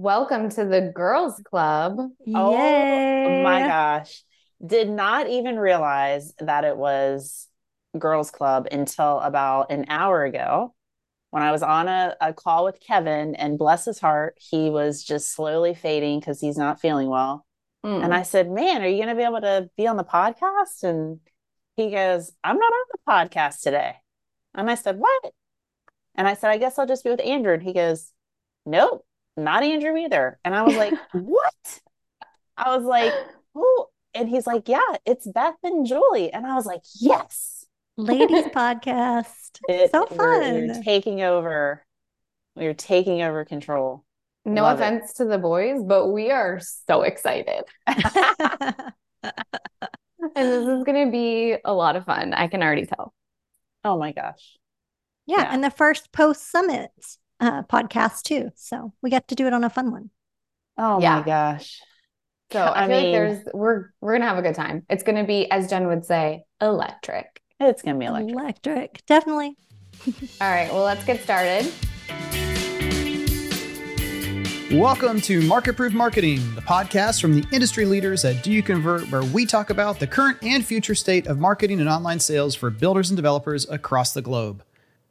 Welcome to the girls club. Oh my gosh. Did not even realize that it was girls club until about an hour ago when I was on a, a call with Kevin and bless his heart, he was just slowly fading because he's not feeling well. Mm. And I said, Man, are you going to be able to be on the podcast? And he goes, I'm not on the podcast today. And I said, What? And I said, I guess I'll just be with Andrew. And he goes, Nope, not Andrew either. And I was like, What? I was like, Who? And he's like, Yeah, it's Beth and Julie. And I was like, Yes. Ladies podcast. It, so we're- we're fun. taking over. We're taking over control. no love it. offense to the boys, but we are so excited. And this is going to be a lot of fun. I can already tell. Oh my gosh. yeah, Yeah. and the first post summit uh, podcast too. So we got to do it on a fun one. Oh Yeah. my gosh. So I, I feel mean- like there's we're we're gonna have a good time. It's gonna be, as Jen would say, electric. It's gonna be electric. Electric, definitely. All right, well, let's get started. Welcome to Market Proof Marketing, the podcast from the industry leaders at Do You Convert, where we talk about the current and future state of marketing and online sales for builders and developers across the globe.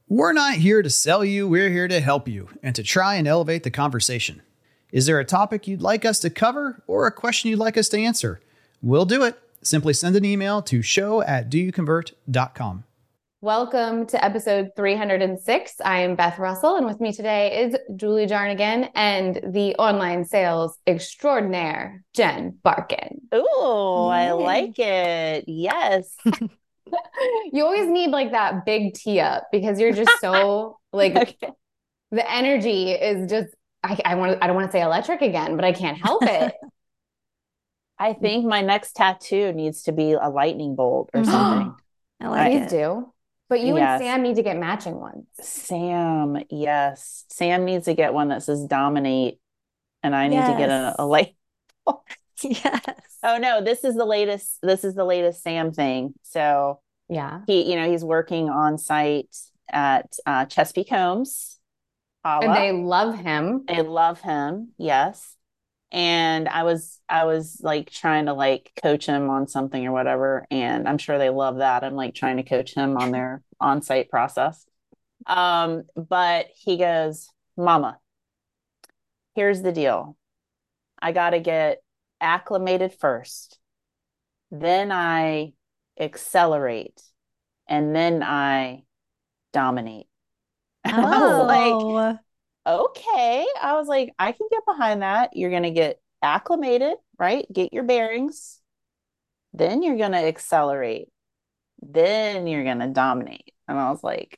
We're not here to sell you, we're here to help you and to try and elevate the conversation. Is there a topic you'd like us to cover or a question you'd like us to answer? We'll do it. Simply send an email to show at doyouconvert.com. Welcome to episode 306. I am Beth Russell, and with me today is Julie Jarnagin and the online sales extraordinaire, Jen Barkan. Ooh, I like it. Yes. You always need like that big tee up because you're just so like okay. the energy is just I, I want to I don't want to say electric again, but I can't help it. I think my next tattoo needs to be a lightning bolt or something. I like Please it. do. But you Yes. and Sam need to get matching ones. Sam, yes. Sam needs to get one that says dominate, and I need to get a, a light. Yes. Oh no, this is the latest. This is the latest Sam thing. So Yeah. he, you know, he's working on site at uh, Chesapeake Homes. And they love him. They love him, yes. And I was I was like trying to like coach him on something or whatever, and I'm sure they love that. I'm like trying to coach him on their on-site process. Um, but he goes, Mama, here's the deal. I gotta get acclimated first. Then I accelerate, and then I dominate. I was oh. like, Oh, okay. I was like, I can get behind that. You're going to get acclimated, right? Get your bearings. Then you're going to accelerate. Then you're going to dominate. And I was like,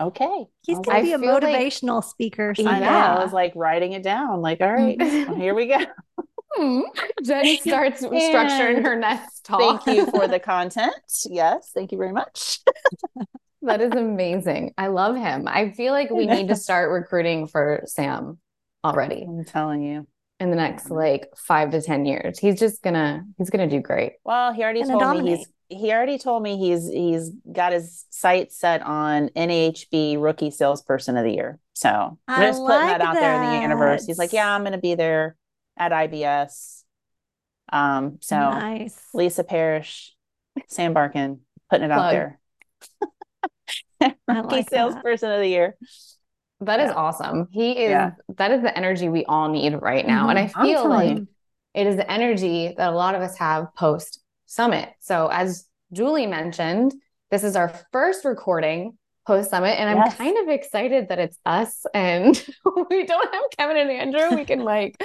okay. he's I was gonna be a feel like- motivational speaker. I someday. know. Yeah. I was like writing it down, like, all right, well, here we go. Hmm. Jen starts structuring her next talk. Thank you for the content. Yes. Thank you very much. That is amazing. I love him. I feel like we need to start recruiting for Sam already I'm telling you. in the next like five to 10 years. He's just gonna, he's gonna do great. Well, he already Gonna told me he's he already told me he's he's got his sights set on NAHB Rookie Salesperson of the Year. So I I'm just putting that like out there in the universe. He's like, yeah, I'm going to be there at IBS. Um, so nice. Lisa Parrish, Sam Barkan, putting it out there. I Rookie like that. Salesperson of the Year. That is Yeah. awesome. He is, Yeah. that is the energy we all need right now. And I Mhm. I'm feel like you. it is the energy that a lot of us have post summit. So, as Julie mentioned, this is our first recording post summit, and I'm Yes. kind of excited that it's us and we don't have Kevin and Andrew. We can like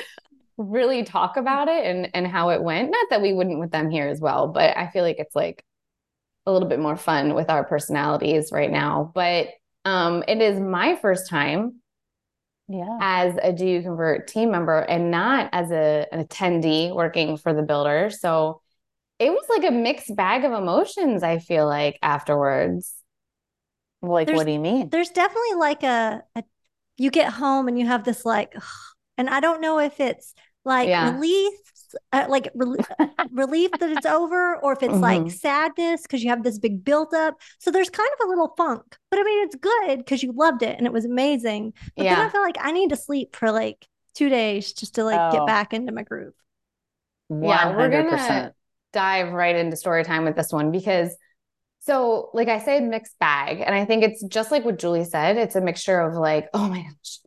really talk about it and and how it went. Not that we wouldn't with them here as well, but I feel like it's like a little bit more fun with our personalities right now. But um, it is my first time Yeah. as a Do You Convert team member and not as a, an attendee working for the builder. So it was like a mixed bag of emotions, I feel like afterwards. Like, There's- what do you mean? There's definitely like a, a you get home and you have this like, and I don't know if it's like Yeah. relief, uh, like rel- relief that it's over, or if it's like Mhm. sadness because you have this big buildup. So there's kind of a little funk, but I mean, it's good because you loved it and it was amazing. But then I Yeah. feel like I need to sleep for like two days just to like Oh. get back into my groove. Yeah, we're gonna dive right into story time with this one because so like I said mixed bag and I think it's just like what Julie said it's a mixture of like oh my gosh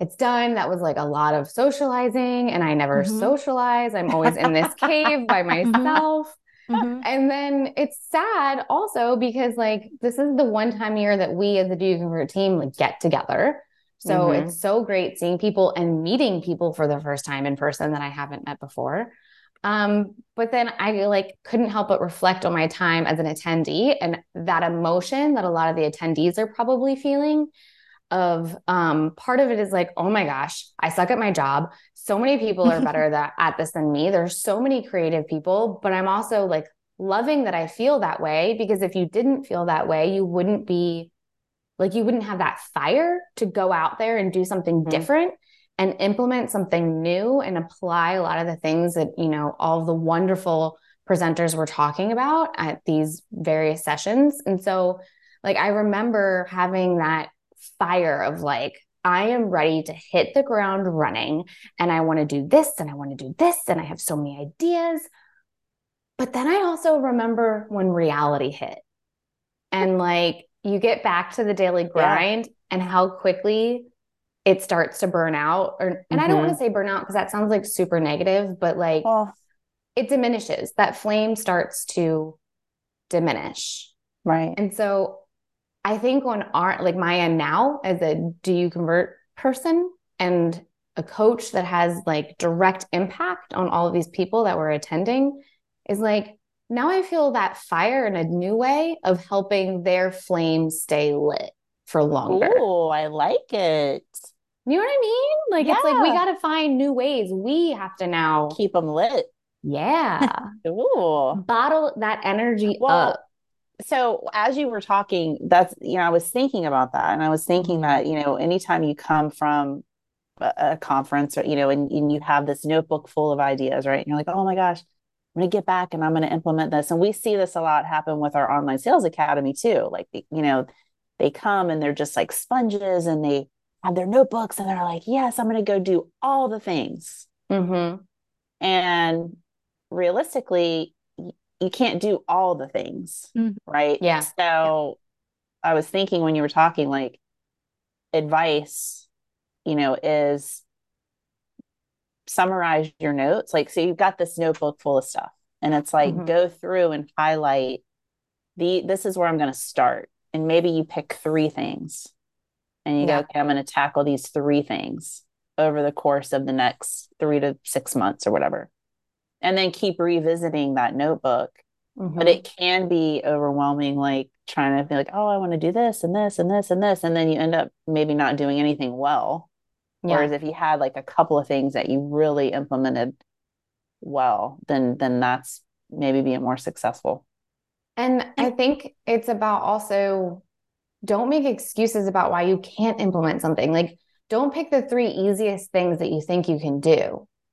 it's done that was like a lot of socializing and I never Mhm. socialize I'm always in this cave by myself Mhm. and then it's sad also because like this is the one time a year that we as the Do You Convert team like get together. So Mhm. it's so great seeing people and meeting people for the first time in person that I haven't met before. Um, but then I like couldn't help but reflect on my time as an attendee and that emotion that a lot of the attendees are probably feeling of um part of it is like oh my gosh i suck at my job. So many people are better that, at this than me. There's so many creative people but i'm also like loving that i feel that way because if you didn't feel that way you wouldn't be like you wouldn't have that fire to go out there and do something Mhm. different and implement something new and apply a lot of the things that you know all the wonderful presenters were talking about at these various sessions. And so like i remember having that fire of like I am ready to hit the ground running and I want to do this and I want to do this and I have so many ideas. But then I also remember when reality hit and like you get back to the daily grind and how quickly it starts to burn out or and I don't want to mm-hmm. say burn out because that sounds like super negative, but like Well, it diminishes. That flame starts to diminish. right. And so I think on our like my end now as a do you convert person and a coach that has like direct impact on all of these people that were attending is like now I feel that fire in a new way of helping their flame stay lit for longer. Oh, I like it. You know what I mean? Like it's like we got to find new ways. We have to now Keep them lit. yeah, Ooh. bottle that energy Well, up. So as you were talking, that's you know, I was thinking about that, and I was thinking that you know, anytime you come from a, a conference or you know, and, and you have this notebook full of ideas, right? And you're like, oh my gosh, I'm gonna get back and I'm gonna implement this, and we see this a lot happen with our online sales academy too. Like you know, they come and they're just like sponges, and they have their notebooks, and they're like, yes, I'm gonna go do all the things. Mm-hmm. And realistically, you can't do all the things, Mhm. right? Yeah. So I was thinking when you were talking, like advice, you know, is summarize your notes. Like, so you've got this notebook full of stuff, and it's like Mhm. go through and highlight the this is where I'm going to start. And maybe you pick three things and you Yeah. go, okay, I'm going to tackle these three things over the course of the next three to six months or whatever. And then keep revisiting that notebook. Mm-hmm. But it can be overwhelming, like trying to be like, oh, I want to do this and this and this and this. And then you end up maybe not doing anything well. yeah. Whereas if you had like a couple of things that you really implemented well, then then that's maybe being more successful. And I think it's about also don't make excuses about why you can't implement something. Like, don't pick the three easiest things that you think you can do.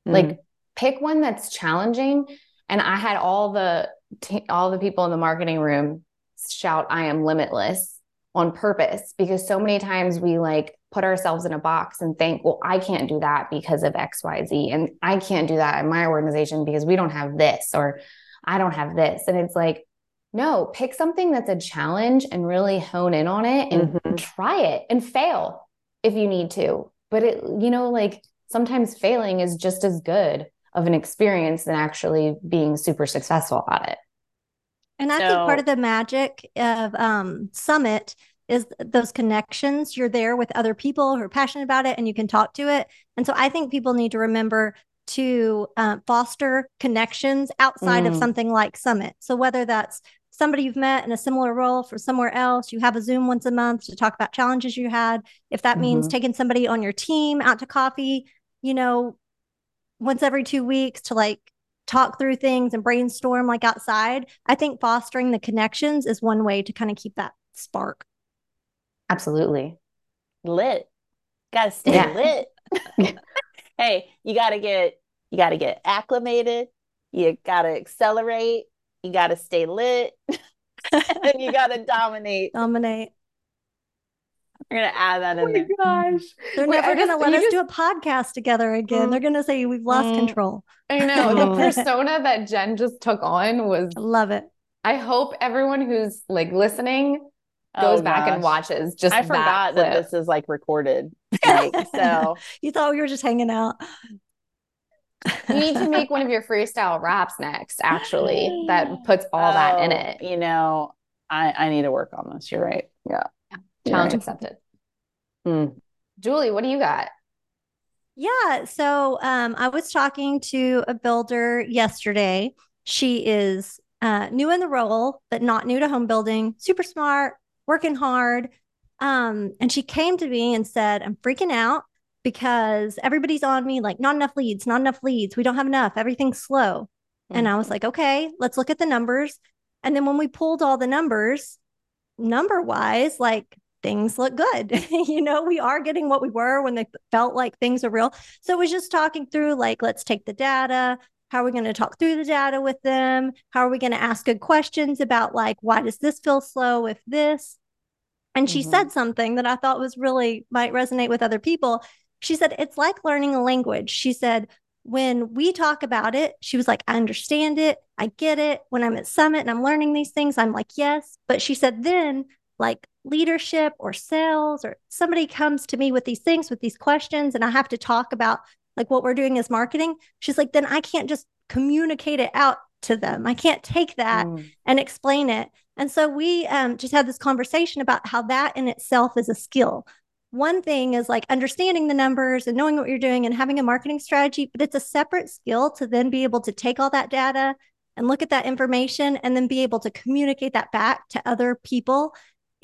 Mm-hmm. Like, pick one that's challenging. And I had all the t- all the people in the marketing room shout, "I am limitless" on purpose because so many times we like put ourselves in a box and think, "Well, I can't do that because of X, Y, Z, and I can't do that in my organization because we don't have this or I don't have this." And it's like no, pick something that's a challenge and really hone in on it and Mhm. try it and fail if you need to. But it, you know, like sometimes failing is just as good of an experience than actually being super successful at it. And I think part of the magic of um, Summit is those connections. You're there with other people who are passionate about it and you can talk to it. And so I think people need to remember to uh, foster connections outside of Mm. something like Summit. So whether that's somebody you've met in a similar role for somewhere else, you have a Zoom once a month to talk about challenges you had. If that means Mhm. taking somebody on your team out to coffee, you know, once every two weeks to like talk through things and brainstorm like outside. I think fostering the connections is one way to kind of keep that spark. Absolutely. lit. Gotta stay Yeah. lit. hey, you gotta get you gotta get acclimated. You gotta accelerate. You gotta stay lit. and you gotta dominate. Dominate. We're gonna add that in. Oh in my there. gosh. They're Wait, never I going to let us just- do a podcast together again. Mm. They're going to say we've lost Mm. control. I know the Oh. persona that Jen just took on was I love it. I hope everyone who's like listening goes Oh, back and watches just I that forgot that, this is like recorded. Like, so You thought we were just hanging out. You need to make one of your freestyle raps next, actually, that puts all that in Oh, it. You know, I I need to work on this. You're right. Yeah. Challenge right. accepted. Mm. Julie, what do you got? Yeah. So um, I was talking to a builder yesterday. She is uh, new in the role, but not new to home building, super smart, working hard. Um, and she came to me and said, I'm freaking out because everybody's on me, like, not enough leads, not enough leads. We don't have enough. Everything's slow. And I was like, okay, let's look at the numbers. And then when we pulled all the numbers, number wise, like things look good. you know, we are getting what we were when they felt like things are real. So it was just talking through like, let's take the data. How are we going to talk through the data with them? How are we going to ask good questions about like, why does this feel slow with this? And she Mhm. said something that I thought was really might resonate with other people. She said, it's like learning a language. She said, when we talk about it, she was like, I understand it. I get it. When I'm at Summit and I'm learning these things, I'm like, yes. But she said, then like leadership or sales or somebody comes to me with these things, with these questions, and I have to talk about like what we're doing as marketing. She's like, then I can't just communicate it out to them. I can't take that Mm. and explain it. And so we um, just had this conversation about how that in itself is a skill. One thing is like understanding the numbers and knowing what you're doing and having a marketing strategy, but it's a separate skill to then be able to take all that data and look at that information and then be able to communicate that back to other people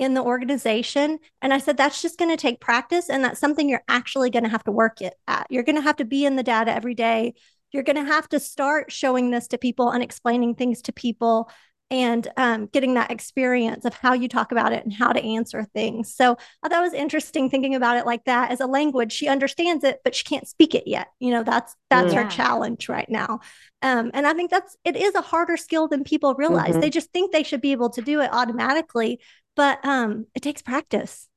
in the organization. And I said, that's just going to take practice. And that's something you're actually going to have to work it at. You're going to have to be in the data every day. You're going to have to start showing this to people and explaining things to people and um, getting that experience of how you talk about it and how to answer things. So I thought it was interesting thinking about it like that as a language. She understands it, but she can't speak it yet. You know, that's that's Yeah. her challenge right now. Um, and I think that's it is a harder skill than people realize. Mhm. They just think they should be able to do it automatically, but um, it takes practice.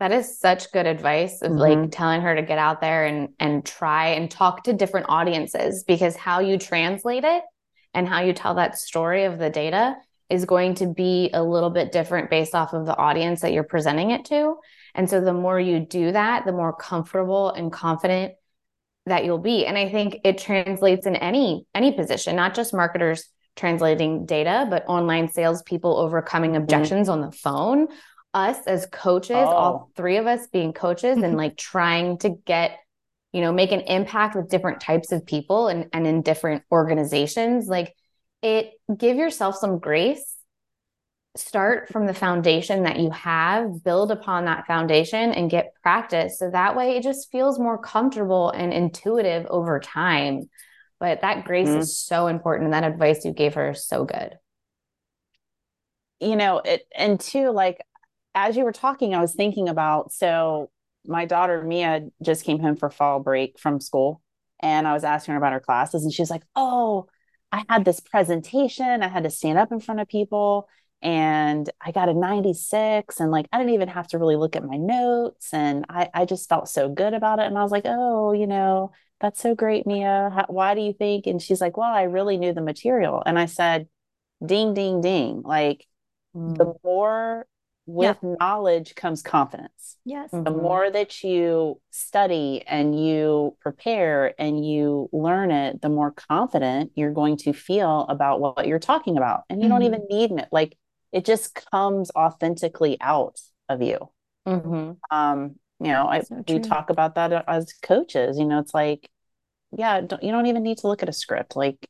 That is such good advice of Mhm. like telling her to get out there and and try and talk to different audiences because how you translate it and how you tell that story of the data is going to be a little bit different based off of the audience that you're presenting it to. And so the more you do that, the more comfortable and confident that you'll be. And I think it translates in any any position, not just marketers translating data, but online salespeople overcoming mm-hmm. objections on the phone. Us as coaches, all Oh. three of us being coaches and like trying to get, you know, make an impact with different types of people and, and in different organizations. Like it give yourself some grace. Start from the foundation that you have, build upon that foundation and get practice. So that way it just feels more comfortable and intuitive over time. But that grace Mhm. is so important. And that advice you gave her is so good. you know it and two like as you were talking i was thinking about so my daughter mia just came home for fall break from school and i was asking her about her classes and she was like oh i had this presentation. I had to stand up in front of people and i got a 96 and like i didn't even have to really look at my notes and i, I just felt so good about it. And i was like oh you know that's so great mia. How, why do you think? And she's like well i really knew the material. And i said ding ding ding. Like hmm. the more with knowledge comes confidence. Yes. The Mhm. more that you study and you prepare and you learn it, the more confident you're going to feel about what you're talking about. And you don't Mhm. even need it. Like it just comes authentically out of you. Mhm. Um, you know, I, So we talk about that as coaches. You know, it's like, yeah, don't, you don't even need to look at a script. Like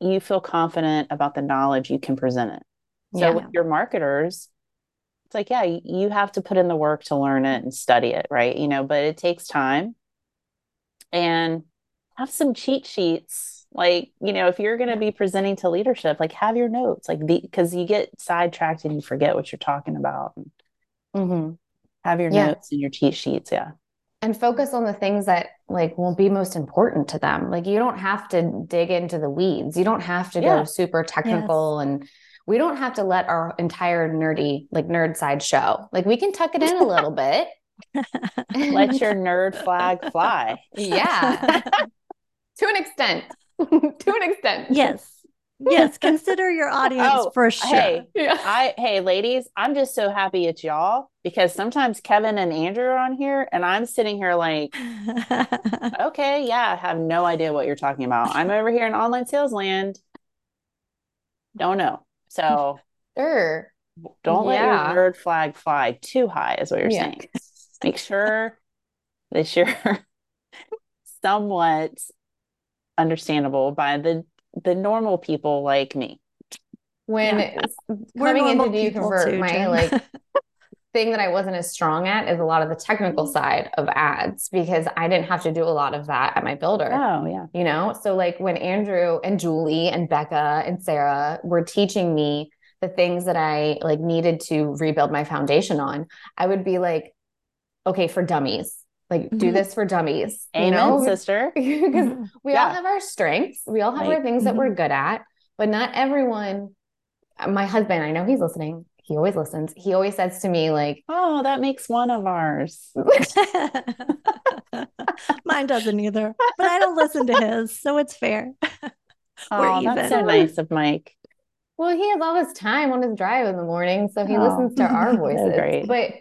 you feel confident about the knowledge you can present it. So Yeah. with your marketers, it's like, yeah, you have to put in the work to learn it and study it, right? You know, but it takes time. And have some cheat sheets. Like, you know, if you're going to be presenting to leadership, like have your notes, like the because you get sidetracked and you forget what you're talking about. Mhm. Have your Yeah. notes and your cheat sheets. Yeah. and focus on the things that like will be most important to them like you don't have to dig into the weeds you don't have to Yeah. go super technical and we don't have to let our entire nerdy, like nerd side show. Like we can tuck it in a little bit. Let your nerd flag fly. Yeah. to an extent. to an extent. yes. Yes. Consider your audience Oh, for sure. Hey, Yeah. I hey ladies, I'm just so happy it's y'all because sometimes Kevin and Andrew are on here and I'm sitting here like, okay, yeah, I have no idea what you're talking about. I'm over here in online sales land. Don't know. So Sure. don't let your nerd flag fly too high, is what you're Yeah. saying. Make sure that you're somewhat understandable by the the normal people like me. When Yeah. it's We're coming into normal do you convert, too, my like thing that I wasn't as strong at is a lot of the technical side of ads because I didn't have to do a lot of that at my builder. Oh yeah. you know so like when andrew and julie and becca and sarah were teaching me the things that i like needed to rebuild my foundation on i would be like okay for dummies like do Mhm. this for dummies you Amen, know sister. because we all have our strengths we all have Right. our things that we're good at but not everyone my husband i know he's listening he always listens he always says to me like Oh, that makes one of ours. Mine doesn't either, but I don't listen to his, so it's fair. Oh, that's so nice of Mike. Well, he has all his time on his drive in the morning, so he Oh, listens to our voices. But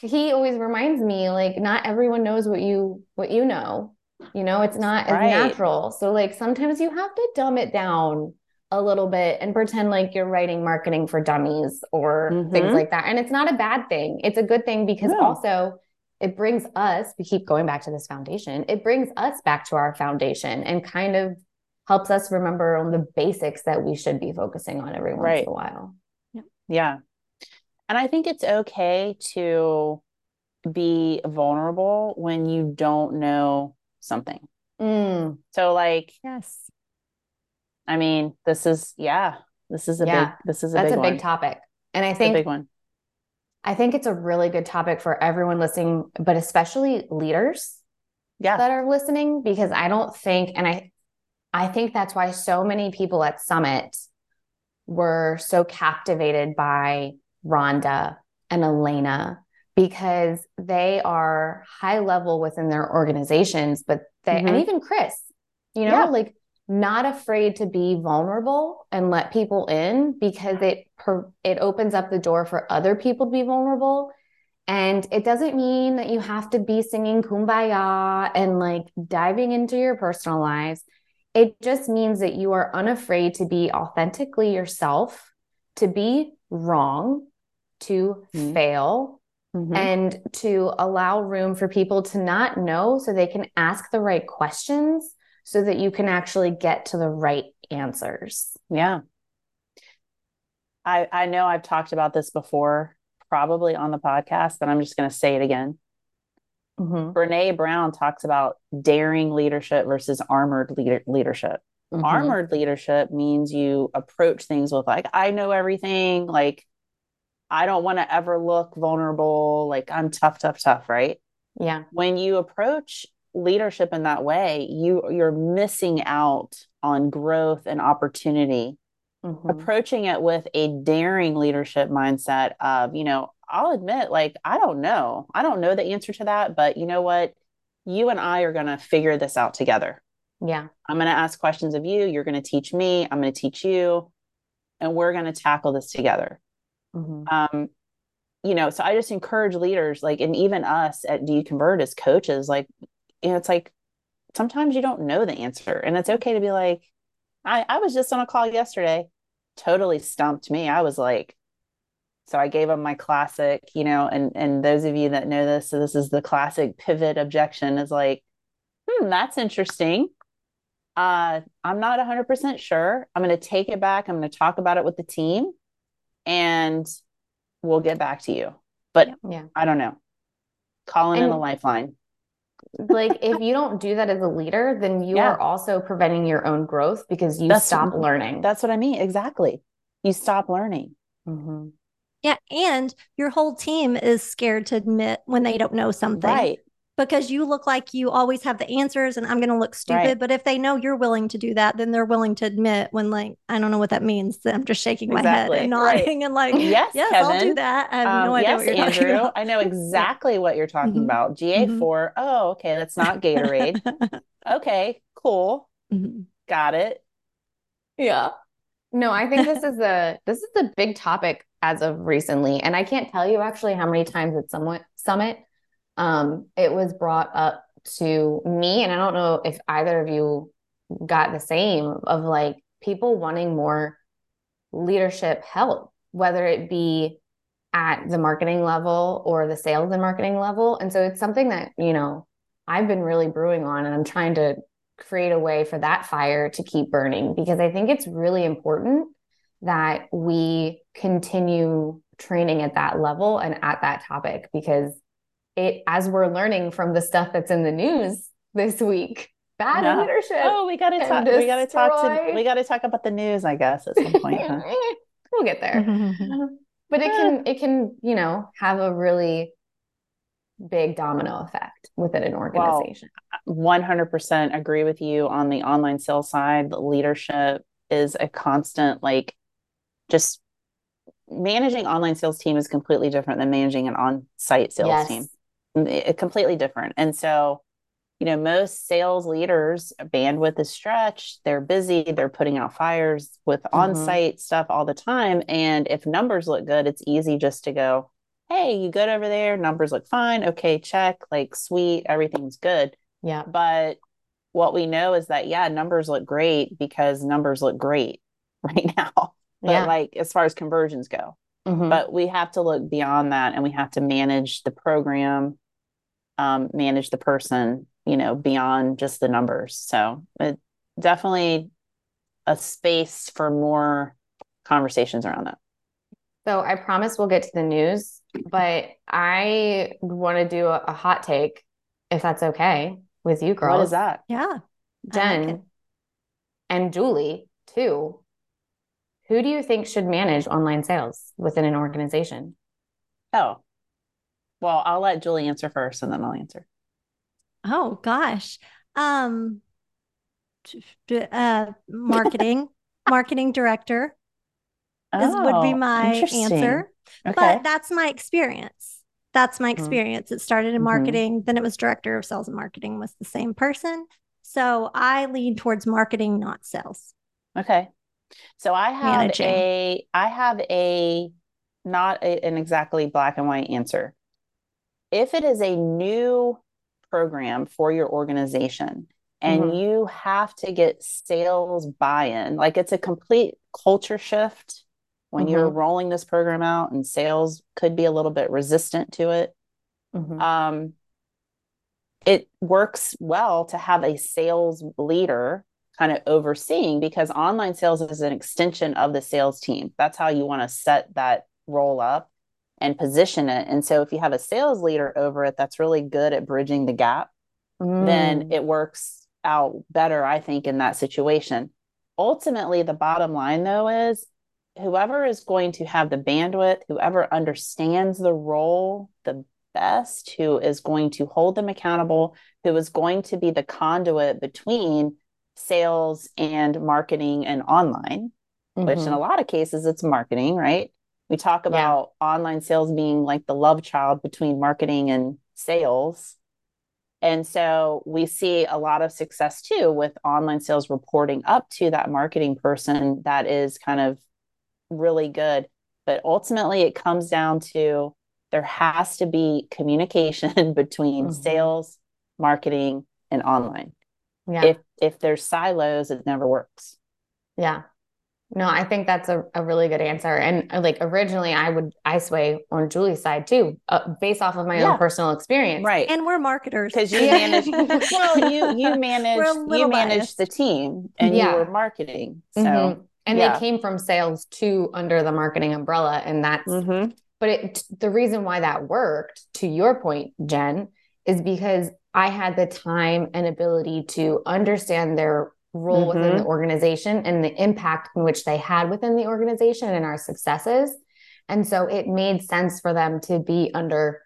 he always reminds me, like, not everyone knows what you what you know. You know, it's not as natural. So, like, sometimes you have to dumb it down a little bit and pretend like you're writing marketing for dummies or things Mhm. like that. And it's not a bad thing. It's a good thing because No. also it brings us, we keep going back to this foundation, it brings us back to our foundation and kind of helps us remember on the basics that we should be focusing on every once Right. in a while. Yeah. And I think it's okay to be vulnerable when you don't know something. Mm, So like, Yes. I mean, this is yeah, this is a Yeah, big this is a that's big a big one. topic. And I think big one. I think it's a really good topic for everyone listening, but especially leaders Yeah. that are listening because I don't think and I I think that's why so many people at Summit were so captivated by Rhonda and Elena because they are high level within their organizations, but they and Mhm. even Chris, you know, Yeah. like not afraid to be vulnerable and let people in because it per, it opens up the door for other people to be vulnerable. And it doesn't mean that you have to be singing kumbaya and like diving into your personal lives. It just means that you are unafraid to be authentically yourself, to be wrong, to Mhm. fail, Mhm. and to allow room for people to not know so they can ask the right questions so that you can actually get to the right answers. Yeah. I I know I've talked about this before, probably on the podcast, but I'm just going to say it again. Mhm. Brene Brown talks about daring leadership versus armored leader- leadership. Mhm. Armored leadership means you approach things with like, I know everything, like I don't want to ever look vulnerable, like I'm tough, tough, tough, right? Yeah. When you approach leadership in that way, you you're missing out on growth and opportunity Mhm. approaching it with a daring leadership mindset of, you know, I'll admit, like, I don't know. I don't know the answer to that, but you know what? You and I are going to figure this out together. Yeah. I'm going to ask questions of you. You're going to teach me. I'm going to teach you. And we're going to tackle this together. Mhm. Um, you know, so I just encourage leaders, like, and even us at Do You Convert as coaches, like, you know, it's like sometimes you don't know the answer. And it's okay to be like, I, I was just on a call yesterday, totally stumped me. I was like, so I gave them my classic, you know, and and those of you that know this, so this is the classic pivot objection is like, hmm, that's interesting. Uh, I'm not 100% sure. I'm going to take it back. I'm going to talk about it with the team and we'll get back to you. But Yeah. I don't know. Calling in a lifeline. Like if you don't do that as a leader, then you Yeah. are also preventing your own growth because you That's- stop learning. That's what I mean. Exactly. You stop learning. Mhm. Yeah. And your whole team is scared to admit when they don't know something. Right. Because you look like you always have the answers and I'm going to look stupid. Right. But if they know you're willing to do that, then they're willing to admit when, like, I don't know what that means. I'm just shaking my Exactly. head and Right. nodding and, like, Yes, yes, I'll do that. I have Um, no idea yes, what you're talking Andrew. about. I know exactly what you're talking Mhm. about. GA4. Oh, okay. That's not Gatorade. okay, cool. Mhm. Got it. Yeah. No, I think this is the this is the big topic as of recently. And I can't tell you actually how many times at somewhat summit um it was brought up to me. And I don't know if either of you got the same of like people wanting more leadership help, whether it be at the marketing level or the sales and marketing level. And so it's something that, you know, I've been really brewing on and I'm trying to create a way for that fire to keep burning because I think it's really important that we continue training at that level and at that topic because it as we're learning from the stuff that's in the news this week bad Yeah. leadership Oh, we gotta talk. We gotta talk to. We gotta talk about the news. I guess at some point. huh? we'll get there but it can ah. it can you know have a really big domino effect within an organization 100% agree with you on the online sales side. The leadership is a constant, like, just managing online sales team is completely different than managing an on-site sales yes team. It- completely different. And so, you know, most sales leaders, bandwidth is stretched. They're busy. They're putting out fires with on-site stuff all the time. And if numbers look good, it's easy just to go, "Hey, you good over there? Numbers look fine. Okay, check. Like, sweet, everything's good." yeah But what we know is that yeah, numbers look great because numbers look great right now. But yeah like as far as conversions go, Mhm. but we have to look beyond that and we have to manage the program um, manage the person you know beyond just the numbers so it definitely a space for more conversations around that So I promise we'll get to the news, but I want to do a, a hot take, if that's okay with you girls. what is that yeah. I like Jen and Julie, too. Who do you think should manage online sales within an organization? oh well i'll let julie answer first and then i'll answer Oh gosh. Um uh marketing marketing director is would be Oh, my answer. okay But that's my experience. That's my Mhm. experience. It started in Mhm. marketing, then it was director of sales and marketing was the same person. So I lean towards marketing, not sales. Okay. So I have Managing. a I have a not a, an exactly black and white answer. If it is a new program for your organization and Mhm. you have to get sales buy-in, like it's a complete culture shift when you're rolling this program out and sales could be a little bit resistant to it. Mhm. Um, it works well to have a sales leader kind of overseeing because online sales is an extension of the sales team. That's how you want to set that role up and position it. And so if you have a sales leader over it that's really good at bridging the gap, then Mm. it works out better, I think, in that situation. Ultimately, the bottom line though is whoever is going to have the bandwidth, whoever understands the role the best, who is going to hold them accountable, who is going to be the conduit between sales and marketing and online, which in a lot of cases it's marketing, right? We talk Yeah. about online sales being like the love child between marketing and sales. And so we see a lot of success too with online sales reporting up to that marketing person that is kind of really good. But ultimately, it comes down to there has to be communication between Mhm. sales, marketing, and online. yeah. If if there's silos, it never works. Yeah. No, I think that's a, a really good answer. And uh, like originally I would I sway on Julie's side too, uh, based off of my Yeah. own personal experience. Right. And we're marketers. because you manage well you you manage you manage biased. the team and Yeah. you were marketing so Mhm. And yeah. they came from sales to under the marketing umbrella. And that's Mhm. But it, the reason why that worked, to your point, Jen, is because I had the time and ability to understand their role within Mhm. the organization and the impact in which they had within the organization and our successes. And so it made sense for them to be under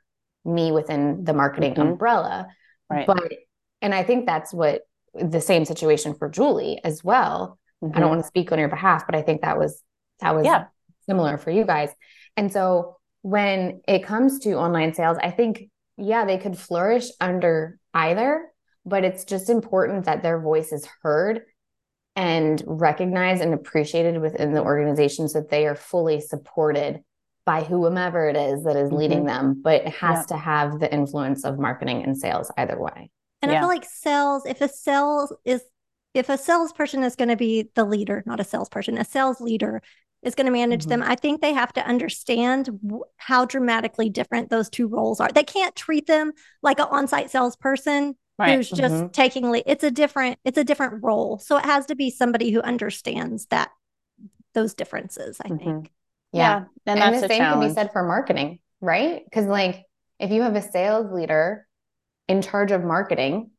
me within the marketing Mhm. umbrella. Right. But and I think that's what the same situation for Julie as well. I don't want to speak on your behalf, but I think that was that was Yeah. similar for you guys. And so when it comes to online sales, I think yeah, they could flourish under either, but it's just important that their voice is heard and recognized and appreciated within the organization so that they are fully supported by whomever it is that is leading them, but it has Yep. to have the influence of marketing and sales either way. And I feel like sales, if a sales is, if a salesperson is going to be the leader, not a salesperson, a sales leader is going to manage Mhm. them, I think they have to understand w- how dramatically different those two roles are. They can't treat them like an on-site salesperson Right. who's just Mhm. taking lead. It's a different, it's a different role. So it has to be somebody who understands that those differences, I Mhm. think. Yeah. And, And, that's the a same can be said for marketing, right? Because like if you have a sales leader in charge of marketing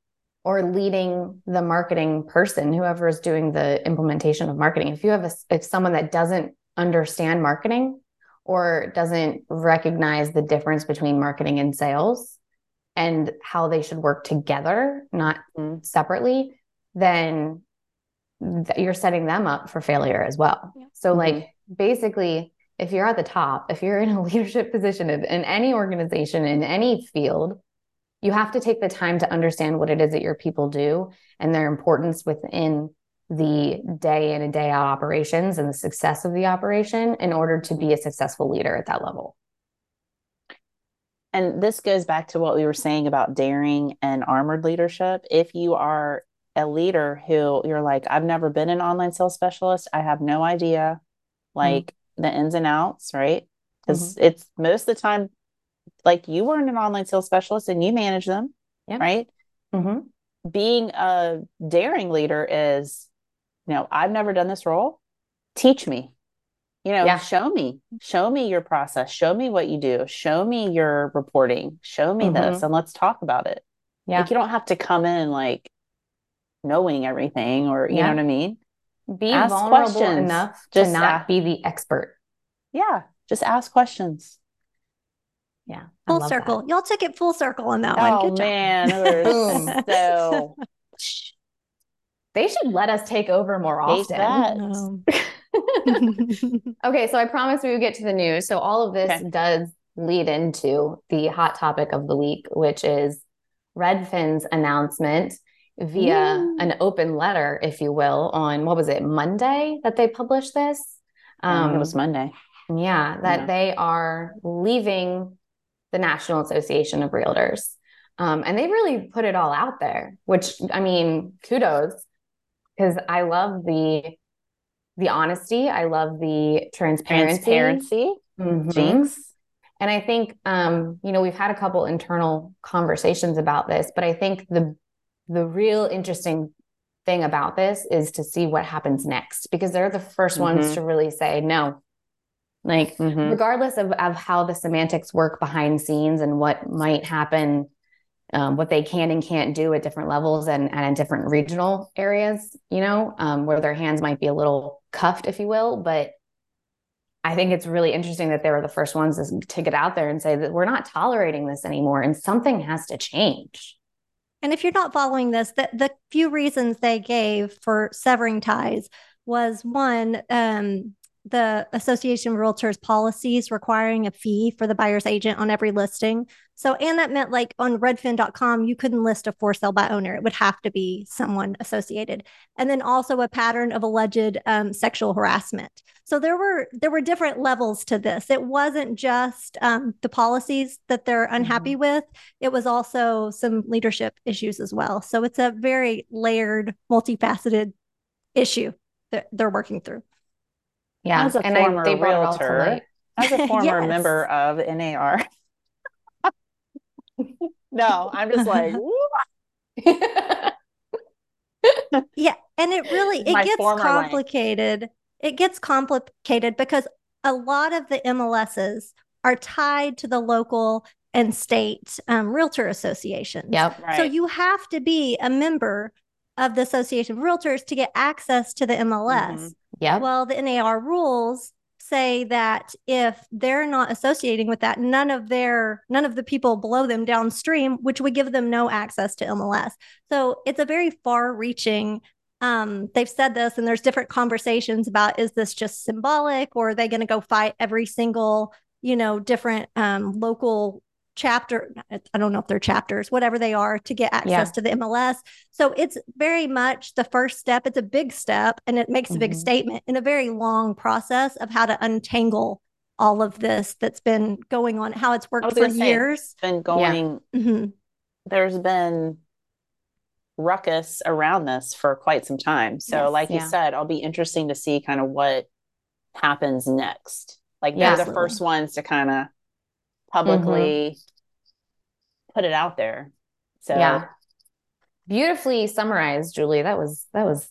or leading the marketing person, whoever is doing the implementation of marketing, if you have a if someone that doesn't understand marketing or doesn't recognize the difference between marketing and sales and how they should work together, not Mhm. separately, then th- you're setting them up for failure as well. Yeah. So Mhm. like basically if you're at the top, if you're in a leadership position in, in any organization, in any field, you have to take the time to understand what it is that your people do and their importance within the day in and day out operations and the success of the operation in order to be a successful leader at that level. And this goes back to what we were saying about daring and armored leadership. If you are a leader who you're like, I've never been an online sales specialist, I have no idea like the ins and outs, right? Because it's most of the time, like you weren't an online sales specialist and you manage them, Yeah. right? Mm-hmm. Being a daring leader is, you know, I've never done this role. Teach me. You know, Yeah. show me, show me your process, show me what you do, show me your reporting, show me mm-hmm. this, and let's talk about it. Yeah. Like you don't have to come in like knowing everything or you Yeah. know what I mean? Be Ask vulnerable questions. enough Just to not a- be the expert. Yeah. Just ask questions. Yeah. I Full circle. that. Y'all took it full circle on that one. Oh Good man, we're Boom. so They should let us take over more Take often. Um, Okay, so I promised we would get to the news. So all of this Okay. does lead into the hot topic of the week, which is Redfin's announcement via an open letter, if you will, on what was it, Monday that they published this? I think it was Monday. Yeah, that Yeah. they are leaving the National Association of Realtors. Um, and they really put it all out there, which I mean, kudos, because I love the the honesty. I love the transparency. Transparency. Mhm. Jinx. And I think um, you know, we've had a couple internal conversations about this, but I think the the real interesting thing about this is to see what happens next because they're the 1st ones Mhm. to really say no. Like Mhm. regardless of, of how the semantics work behind scenes and what might happen, um, what they can and can't do at different levels and, and in different regional areas, you know, um, where their hands might be a little cuffed, if you will. But I think it's really interesting that they were the first ones to, get out there and say that we're not tolerating this anymore and something has to change. And if you're not following this, the, the few reasons they gave for severing ties was one, um, the Association of Realtors policies requiring a fee for the buyer's agent on every listing. So, and that meant like on redfin.com, you couldn't list a for sale by owner. It would have to be someone associated. And then also a pattern of alleged um, sexual harassment. So there were there were different levels to this. It wasn't just um, the policies that they're unhappy with. It was also some leadership issues as well. So it's a very layered, multifaceted issue that they're working through. Yeah. As a and former they brought it all to realtor. As a former Yes. member of NAR. no, I'm just like. Yeah, and it really it My gets former life. complicated. It gets complicated because a lot of the MLSs are tied to the local and state um, realtor associations. yep. right. So you have to be a member of the Association of Realtors to get access to the MLS. Mhm. Yep. Well, the NAR rules say that if they're not associating with that, none of their none of the people below them downstream, which would give them no access to MLS. So it's a very far-reaching. Um, they've said this, and there's different conversations about is this just symbolic, or are they going to go fight every single, you know, different um, local chapter i don't know if they're chapters whatever they are to get access yeah. to the mls so it's very much the first step it's a big step and it makes mm-hmm. a big mm-hmm. statement in a very long process of how to untangle all of this that's been going on how it's worked for years it's been going yeah. mm-hmm. there's been ruckus around this for quite some time so yes, like yeah. you said i'll be interesting to see kind of what happens next like they're the first ones to kind of publicly mm-hmm. put it out there. So yeah. Beautifully summarized, Julie. That was that was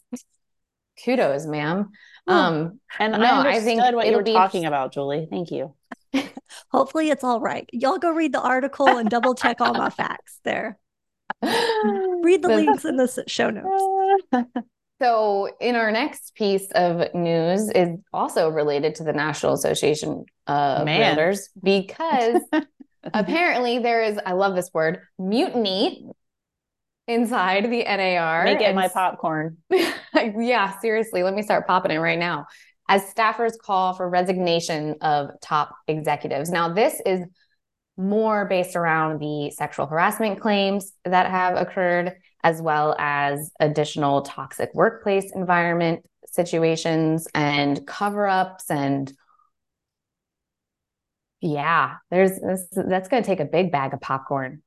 kudos, ma'am. Um and no, I, I think what you were be... talking about, Julie. Thank you. Hopefully it's all right. Y'all go read the article and double check all my facts there. read the links in the show notes. So, in our next piece of news is also related to the National Association of Man. Realtors because apparently there is, I love this word, mutiny inside the NAR. Make it my popcorn. yeah, seriously, let me start popping it right now. As staffers call for resignation of top executives. Now, this is more based around the sexual harassment claims that have occurred as well as additional toxic workplace environment situations and cover ups and yeah there's this, that's going to take a big bag of popcorn.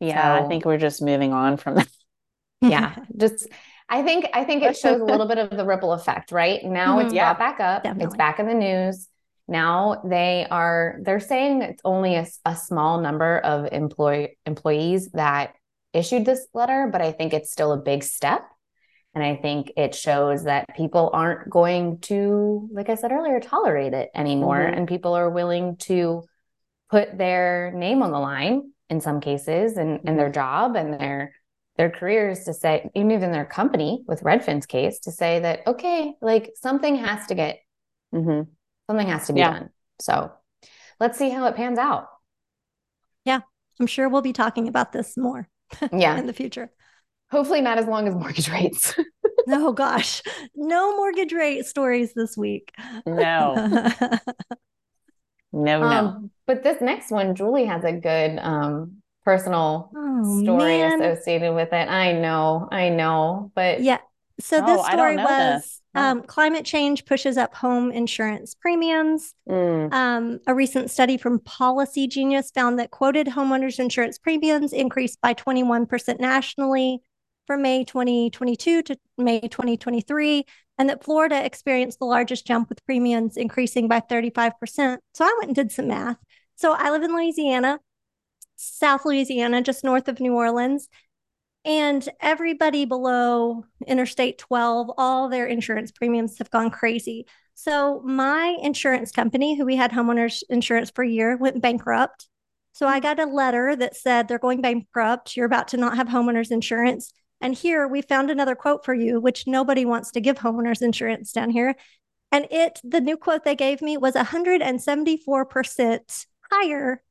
Yeah so, i think we're just moving on from that. Yeah just i think i think it shows a little bit of the ripple effect right? Now mm-hmm, it's yeah, brought back up. Definitely. it's back in the news. Now they are they're saying it's only a, a small number of employee employees that issued this letter but i think it's still a big step and i think it shows that people aren't going to like i said earlier tolerate it anymore mm-hmm. and people are willing to put their name on the line in some cases and, and their mm-hmm. job and their their careers to say even even their company with redfin's case to say that okay like something has to get mm-hmm something has to be yeah. done. So let's see how it pans out. Yeah, I'm sure we'll be talking about this more. Yeah, in the future. Hopefully, not as long as mortgage rates. oh gosh, no mortgage rate stories this week. No. no, um, no. But this next one, Julie has a good um, personal oh, story man. associated with it. I know, I know, but yeah. So this oh, story was this. Um, climate change pushes up home insurance premiums. Mm. Um, a recent study from Policygenius found that quoted homeowners insurance premiums increased by 21% nationally from May 2022 to May 2023, and that Florida experienced the largest jump with premiums increasing by 35%. So I went and did some math. So I live in Louisiana, South Louisiana, just north of New Orleans. And everybody below Interstate 12, all their insurance premiums have gone crazy. So my insurance company, who we had homeowners insurance for a year, went bankrupt. So I mm-hmm. got a letter that said they're going bankrupt. You're about to not have homeowners insurance. And here we found another quote for you, which nobody wants to give homeowners insurance down here. And it, the new quote they gave me was 174% higher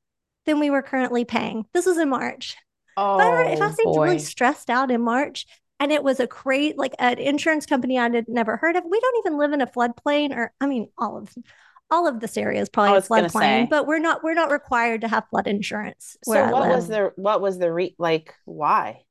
than we were currently paying. This was in March. Oh, but if I seemed boy. really stressed out in March and it was a great, like an insurance company I had never heard of, we don't even live in a floodplain or, I mean, all of all of this area is probably a floodplain, but we're not we're not required to have flood insurance. So what was the what was the re like why?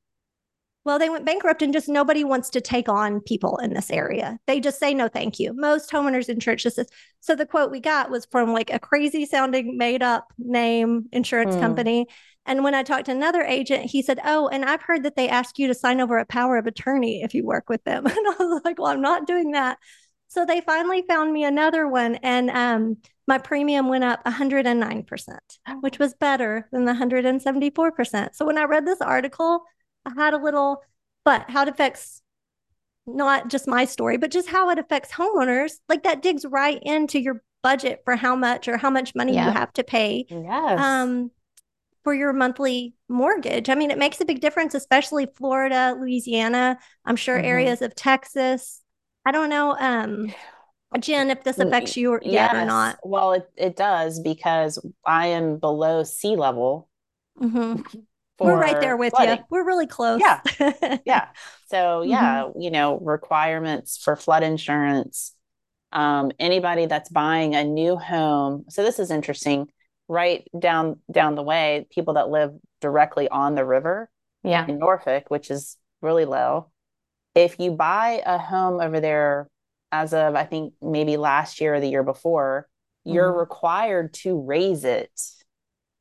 Well, they went bankrupt and just nobody wants to take on people in this area. They just say no, thank you. Most homeowners insurance just says, so the quote we got was from like a crazy sounding made up name insurance mm. company. And when I talked to another agent, he said, Oh, and I've heard that they ask you to sign over a power of attorney if you work with them. And I was like, Well, I'm not doing that. So they finally found me another one. And um, my premium went up 109%, which was better than the 174%. So when I read this article, had a little, but how it affects not just my story, but just how it affects homeowners, like that digs right into your budget for how much or how much money yeah. you have to pay. Yes. Um, for your monthly mortgage. I mean, it makes a big difference, especially Florida, Louisiana, I'm sure mm-hmm. areas of Texas. I don't know. Um, Jen, if this affects you or, yet or not. Well, it, it does because I am below sea level. hmm We're right there with flooding. you. We're really close. Yeah. Yeah. So Mm-hmm. yeah, you know, requirements for flood insurance. Um, anybody that's buying a new home. So this is interesting. Right down down the way, people that live directly on the river Yeah. in Norfolk, which is really low. If you buy a home over there as of I think maybe last year or the year before, you're Mhm. required to raise it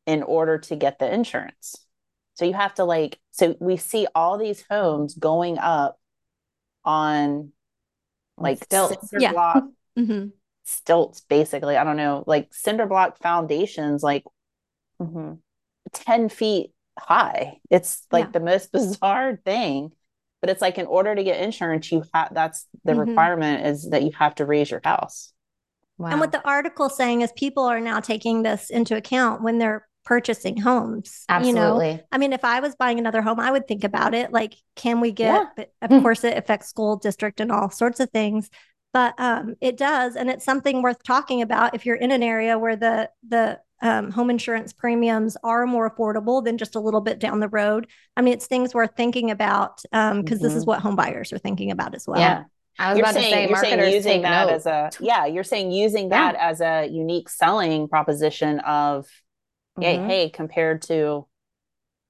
in order to get the insurance. So you have to like so we see all these homes going up on like Stilts. cinder Yeah. block hmm stilts basically. I don't know, like cinder block foundations like Mhm. 10 feet high. It's like Yeah. the most bizarre thing. But it's like in order to get insurance, you have that's the Mhm. requirement is that you have to raise your house. Wow. And what the article saying is people are now taking this into account when they're purchasing homes. You know, I mean, if I was buying another home, I would think about it. Like, can we get? Yeah. But of Mm. course, it affects school district and all sorts of things. But um, it does, and it's something worth talking about if you're in an area where the the um, home insurance premiums are more affordable than just a little bit down the road. I mean, it's things worth thinking about because this is Mhm. what home buyers are thinking about as well. Yeah. I was You're about saying, to say you're saying marketers using that note. as a yeah, you're saying using Yeah. that as a unique selling proposition of hey, Mhm. hey, compared to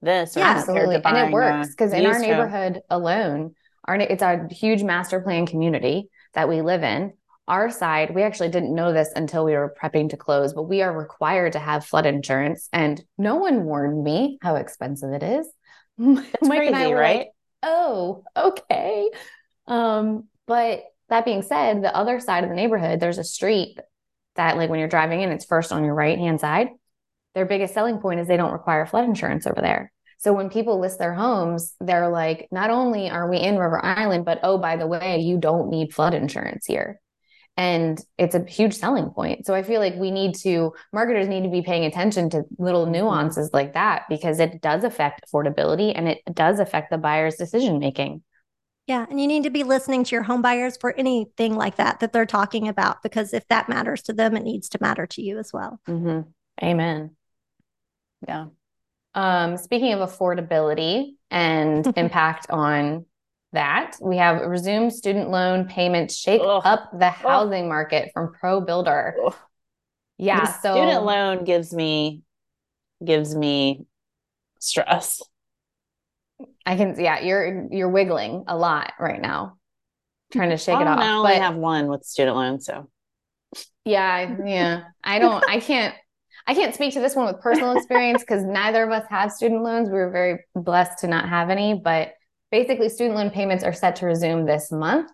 this or Yeah, Absolutely. And it works because in our neighborhood alone, our it's a huge master plan community that we live in. Our side, we actually didn't know this until we were prepping to close, but we are required to have flood insurance. And no one warned me how expensive it is. Mike It's and I crazy, were right? like, oh, okay. Um, but that being said, the other side of the neighborhood, there's a street that, like, when you're driving in, it's first on your right hand side. Their biggest selling point is they don't require flood insurance over there. So when people list their homes, they're like, not only are we in River Island, but oh, by the way, you don't need flood insurance here. And it's a huge selling point. So I feel like we need to, marketers need to be paying attention to little Mhm. nuances like that because it does affect affordability and it does affect the buyer's decision making. Yeah, and you need to be listening to your home buyers for anything like that that they're talking about because if that matters to them, it needs to matter to you as well. Mhm. Amen. Yeah. Um, speaking of affordability and impact on that, we have resumed student loan payments shake Ugh. up the housing market from Pro Builder. Ugh. Yeah, The so student loan gives me gives me stress. I can yeah, you're you're wiggling a lot right now, trying to shake Well, it off. I only But have one with student loan, so yeah, yeah, I don't, I can't, I can't speak to this one with personal experience because neither of us have student loans. We were very blessed to not have any, but basically, student loan payments are set to resume this month.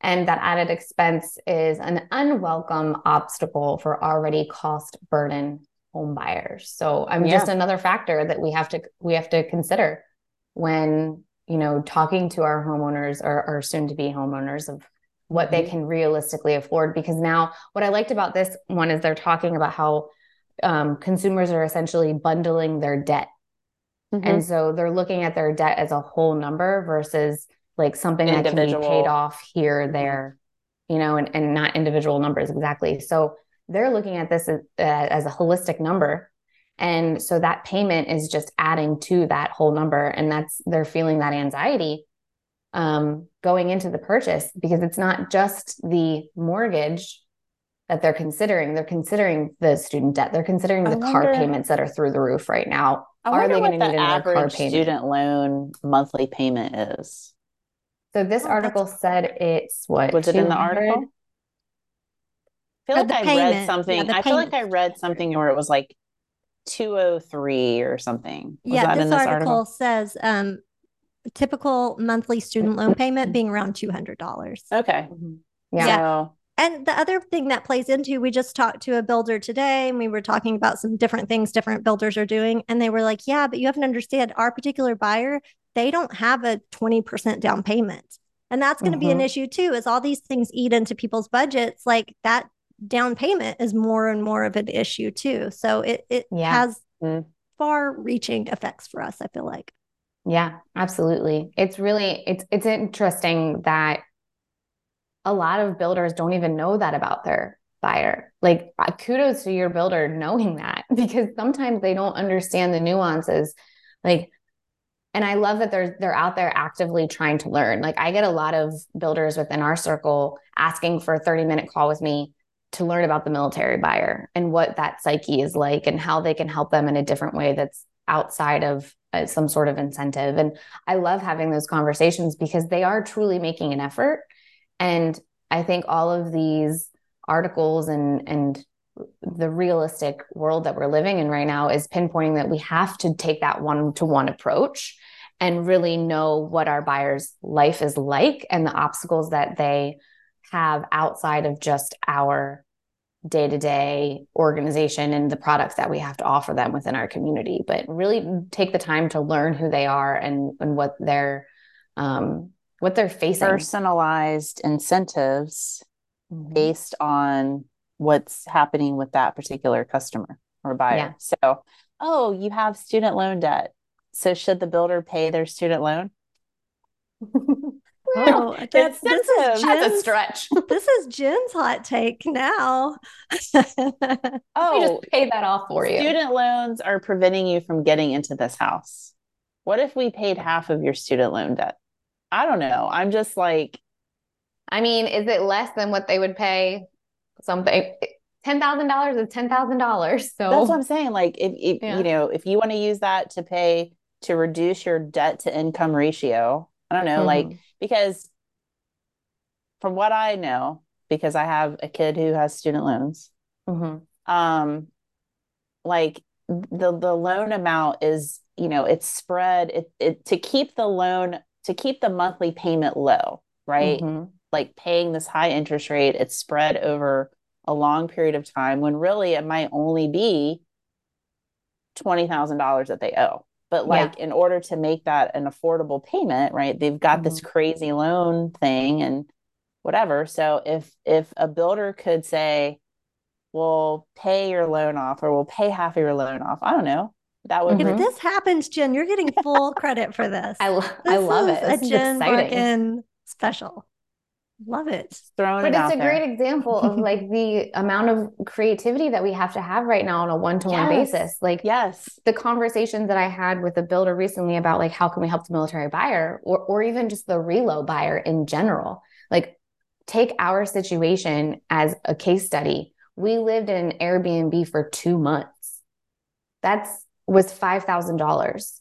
And that added expense is an unwelcome obstacle for already cost burden home buyers. So I'm Yeah. just another factor that we have to we have to consider when you know talking to our homeowners or, or soon to be homeowners of what they Mhm. can realistically afford. Because now, what I liked about this one is they're talking about how um, consumers are essentially bundling their debt. Mm-hmm. And so they're looking at their debt as a whole number versus like something that can be paid off here, Mhm. there, you know, and, and not individual numbers exactly. So they're looking at this as, uh, as a holistic number. And so that payment is just adding to that whole number. And that's, they're feeling that anxiety um, going into the purchase because it's not just the mortgage that they're considering. They're considering the student debt. They're considering I the car payments that are through the roof right now. I Are wonder they what going to the need another car average payment? student loan monthly payment is. So this Oh, article said it's what Was it in the article? I feel like I payment. read something. the I feel like I read something where it was like 203 or something. Was yeah, that this, in this article, article? says um, typical monthly student loan payment being around two hundred dollars. Okay. Yeah. Yeah. So, And the other thing that plays into, we just talked to a builder today and we were talking about some different things different builders are doing. And they were like, yeah, but you have to understand our particular buyer, they don't have a 20% down payment. And that's going to be an Mhm. issue too, as all these things eat into people's budgets. Like that down payment is more and more of an issue too. So it, it Yeah. has Mm. far reaching effects for us, I feel like. Yeah, absolutely. It's really it's it's interesting that a lot of builders don't even know that about their buyer. Like uh, kudos to your builder knowing that because sometimes they don't understand the nuances. Like and I love that they're they're out there actively trying to learn. Like I get a lot of builders within our circle asking for a 30 minute call with me to learn about the military buyer and what that psyche is like and how they can help them in a different way that's outside of uh, some sort of incentive. And I love having those conversations because they are truly making an effort. And I think all of these articles and and the realistic world that we're living in right now is pinpointing that we have to take that one to one approach and really know what our buyer's life is like and the obstacles that they have outside of just our day to day organization and the products that we have to offer them within our community. But really take the time to learn who they are and, and what they're um, what they're facing. Personalized incentives mm-hmm. based on what's happening with that particular customer or buyer. Yeah. So, oh, you have student loan debt. So, should the builder pay their student loan? Oh, that, this is Jen's, a stretch. this is Jen's hot take now. oh, just pay that off for you. Student loans are preventing you from getting into this house. What if we paid half of your student loan debt? I don't know. I'm just like, I mean, is it less than what they would pay something? Ten thousand dollars is ten thousand dollars. So that's what I'm saying. Like, if, if yeah. you know, if you want to use that to pay to reduce your debt to income ratio, I don't know, mm-hmm. like because from what I know, because I have a kid who has student loans, mm-hmm. um, like the the loan amount is, you know, it's spread it, it to keep the loan to keep the monthly payment low, right? Mm-hmm. Like paying this high interest rate, it's spread over a long period of time when really it might only be twenty thousand dollars that they owe. But like yeah. in order to make that an affordable payment, right? They've got mm-hmm. this crazy loan thing and whatever. So if if a builder could say, "We'll pay your loan off," or "We'll pay half of your loan off," I don't know. That would. If mm-hmm. this happens, Jen, you're getting full credit for this. I, this I love it. This a Jen Barkan special. Love it. Throwing but it it's a there. great example of like the amount of creativity that we have to have right now on a one-to-one yes. basis. Like yes, the conversations that I had with a builder recently about like how can we help the military buyer or or even just the relo buyer in general. Like take our situation as a case study. We lived in an Airbnb for 2 months. That's was $5,000.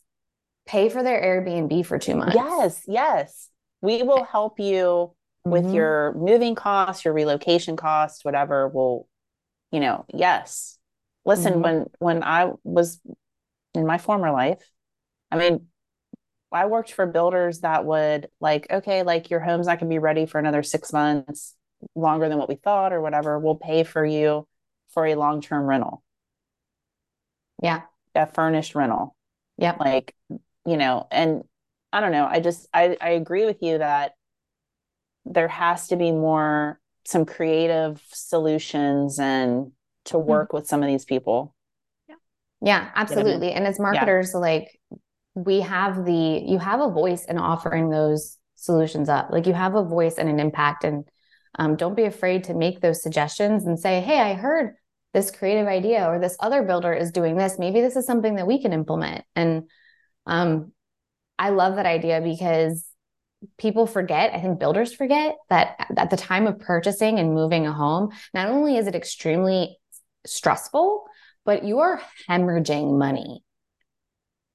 Pay for their Airbnb for 2 months. Yes, yes. We will help you with mm-hmm. your moving costs, your relocation costs, whatever will, you know, yes. Listen, mm-hmm. when when I was in my former life, I mean, I worked for builders that would like, okay, like your home's not gonna be ready for another six months, longer than what we thought, or whatever. We'll pay for you for a long-term rental. Yeah. A furnished rental. Yeah. Like, you know, and I don't know. I just I I agree with you that there has to be more some creative solutions and to hmm. work mm-hmm. with some of these people yeah yeah absolutely and as marketers yeah. like we have the you have a voice in offering those solutions up like you have a voice and an impact and um, don't be afraid to make those suggestions and say hey i heard this creative idea or this other builder is doing this maybe this is something that we can implement. And um, i love that idea because people forget, I think builders forget that at the time of purchasing and moving a home, not only is it extremely stressful, but you are hemorrhaging money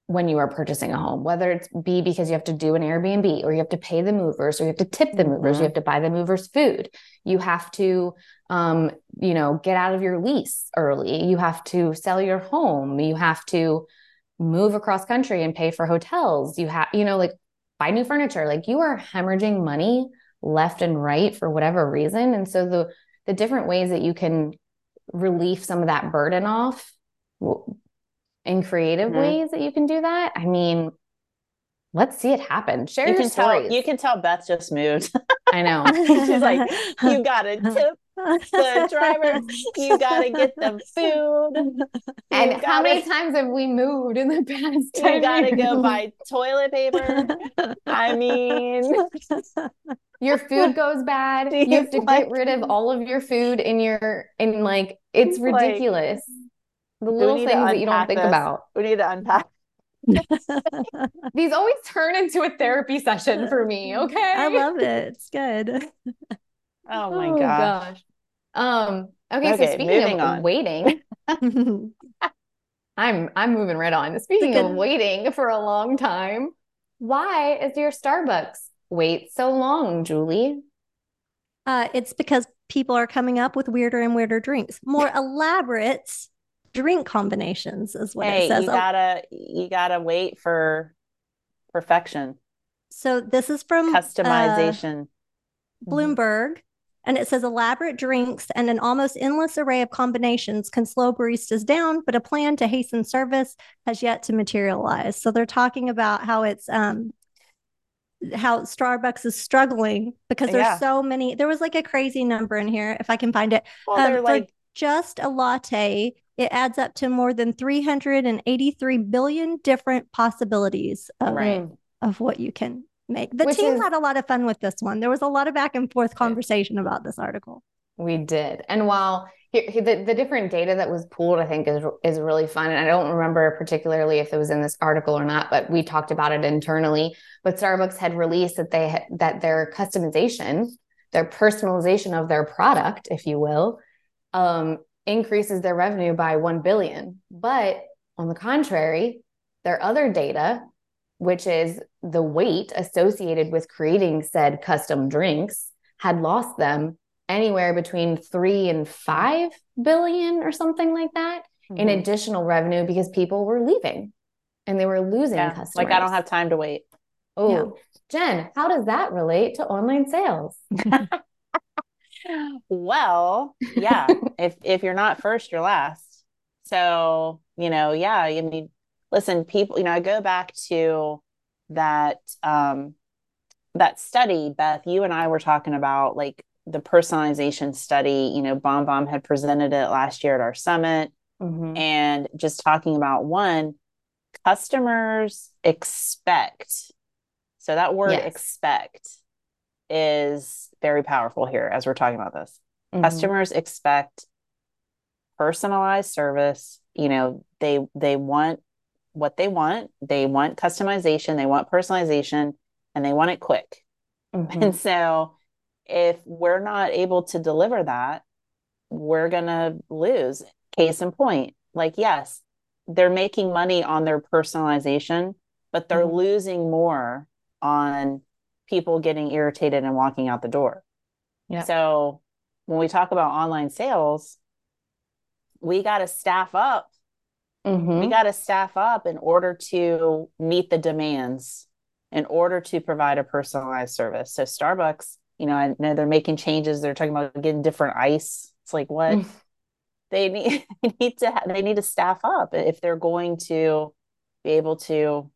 when you are purchasing a home, whether it's be because you have to do an Airbnb or you have to pay the movers or you have to tip the movers, mm-hmm. you have to buy the movers food, you have to, um, you know, get out of your lease early, you have to sell your home, you have to move across country and pay for hotels, you have, you know, like buy new furniture. Like you are hemorrhaging money left and right for whatever reason. And so the the different ways that you can relieve some of that burden off in creative mm-hmm. ways that you can do that. I mean, let's see it happen. Share you your can stories. Tell, you can tell Beth just moved. I know. She's like, you got a tip the driver. You got to get them food. and gotta, how many times have we moved in the past? You got to go buy toilet paper. I mean, your food goes bad. You have to Like- get rid of all of your food in your in like it's Like, ridiculous. The little things that you don't think this? about. We need to unpack. These always turn into a therapy session for me, okay? I love it. It's good. Oh my gosh. Um, okay, so speaking of on. waiting, I'm I'm moving right on. Speaking of waiting for a long time, why is your Starbucks wait so long, Julie? Uh, it's because people are coming up with weirder and weirder drinks, more elaborate drink combinations, is what Hey, it says. you Oh, gotta you gotta wait for perfection, so this is from uh, customization. Bloomberg, and it says elaborate drinks and an almost endless array of combinations can slow baristas down, but a plan to hasten service has yet to materialize. So they're talking about how it's um how Starbucks is struggling because there's Yeah. so many. There was like a crazy number in here, if I can find it. well, um, they're like just a latte, it adds up to more than 383 billion different possibilities of, Right. of what you can make. The Which team is- had a lot of fun with this one. There was a lot of back and forth conversation about this article. We did. And while the, the different data that was pooled, I think is is really fun. And I don't remember particularly if it was in this article or not, but we talked about it internally. But Starbucks had released that they had, that their customization, their personalization of their product, if you will, um, increases their revenue by one billion. But on the contrary, their other data, which is the weight associated with creating said custom drinks, had lost them anywhere between three and five billion or something like that in Mhm. additional revenue because people were leaving and they were losing Yeah, customers. like I don't have time to wait. Oh, Yeah. Jen, how does that relate to online sales? Well, yeah, if if you're not first, you're last. So, you know, yeah, I mean, listen, people, you know, I go back to that um that study, Beth, you and I were talking about like the personalization study, you know, BombBomb had presented it last year at our summit Mhm. and just talking about one, customers expect. So that word Yes. expect is very powerful here as we're talking about this. Mhm. Customers expect personalized service. You know, they they want what they want. They want customization, they want personalization, and they want it quick. Mhm. And so if we're not able to deliver that, we're going to lose. Case in point, like, yes, they're making money on their personalization, but they're Mhm. losing more on people getting irritated and walking out the door. Yeah. So when we talk about online sales, we got to staff up. Mhm. We got to staff up in order to meet the demands, in order to provide a personalized service. So Starbucks, you know, I know they're making changes. They're talking about getting different ice. It's like what Mm. they need. They need to. They need to staff up if they're going to be able to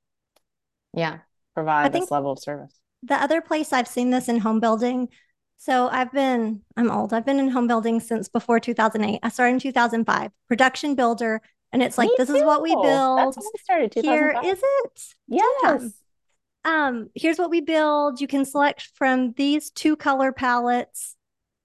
Yeah. provide think- this level of service. The other place I've seen this in home building. So I've been, I'm old. I've been in home building since before 2008. I started in 2005, production builder. And it's like, Me this is what we build. That's when I started. Here 2005. is it. yes. um, here's what we build. You can select from these two color palettes.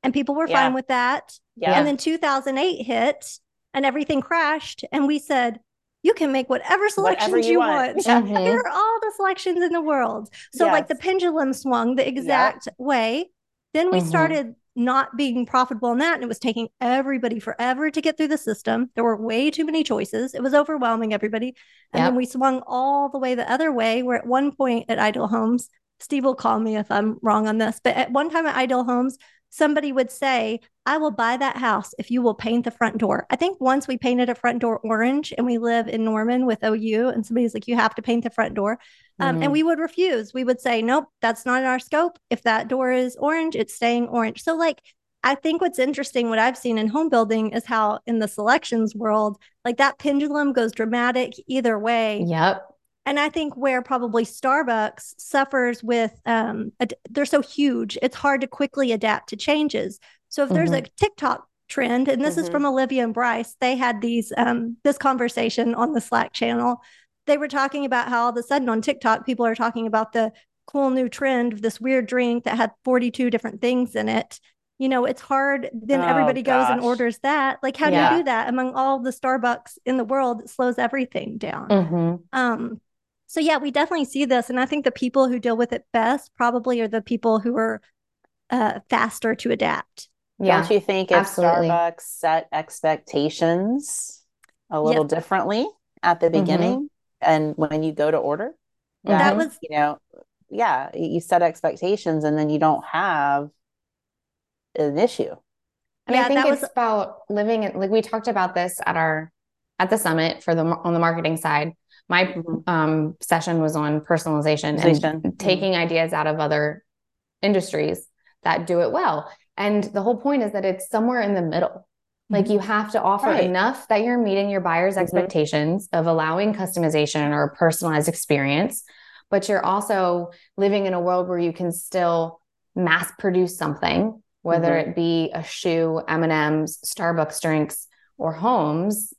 And people were Yeah. fine with that. Yeah. And then 2008 hit and everything crashed. And we said, you can make whatever selections Whatever you you, want. want. Yeah. Mhm. Here are all the selections in the world. So, like the pendulum swung the exact way. Then we Mhm. started not being profitable in that. And it was taking everybody forever to get through the system. There were way too many choices. It was overwhelming everybody. And Yep. then we swung all the way the other way, where at one point at Ideal Homes, Steve will call me if I'm wrong on this, but at one time at Ideal Homes, somebody would say, I will buy that house if you will paint the front door. I think once we painted a front door orange and we live in Norman with OU, and somebody's like, you have to paint the front door. Um, Mhm. And we would refuse. We would say, nope, that's not in our scope. If that door is orange, it's staying orange. So, like, I think what's interesting, what I've seen in home building is how in the selections world, like that pendulum goes dramatic either way. Yep. And I think where probably Starbucks suffers with, um, ad- they're so huge, it's hard to quickly adapt to changes. So if there's a TikTok trend, and this is Mhm. from Olivia and Bryce, they had these um, this conversation on the Slack channel. They were talking about how all of a sudden on TikTok, people are talking about the cool new trend of this weird drink that had 42 different things in it. You know, it's hard. Then Oh, everybody goes and orders that. Like, how do you do that among all the Starbucks in the world? It slows everything down. Mhm. Um, so yeah, we definitely see this, and I think the people who deal with it best probably are the people who are uh, faster to adapt. Yeah. Don't you think if absolutely. Starbucks set expectations a little differently at the Mhm. beginning and when you go to order? That Mhm. was you know, yeah, you set expectations and then you don't have an issue. And Yeah, I think that it's was- about living it. Like we talked about this at our at the summit for the on the marketing side. My um, session was on personalization and taking ideas out of other industries that do it well. And the whole point is that it's somewhere in the middle. Like you have to offer Right. enough that you're meeting your buyer's Mhm. expectations of allowing customization or a personalized experience, but you're also living in a world where you can still mass produce something, whether Mhm. it be a shoe, M&Ms, Starbucks drinks, or homes.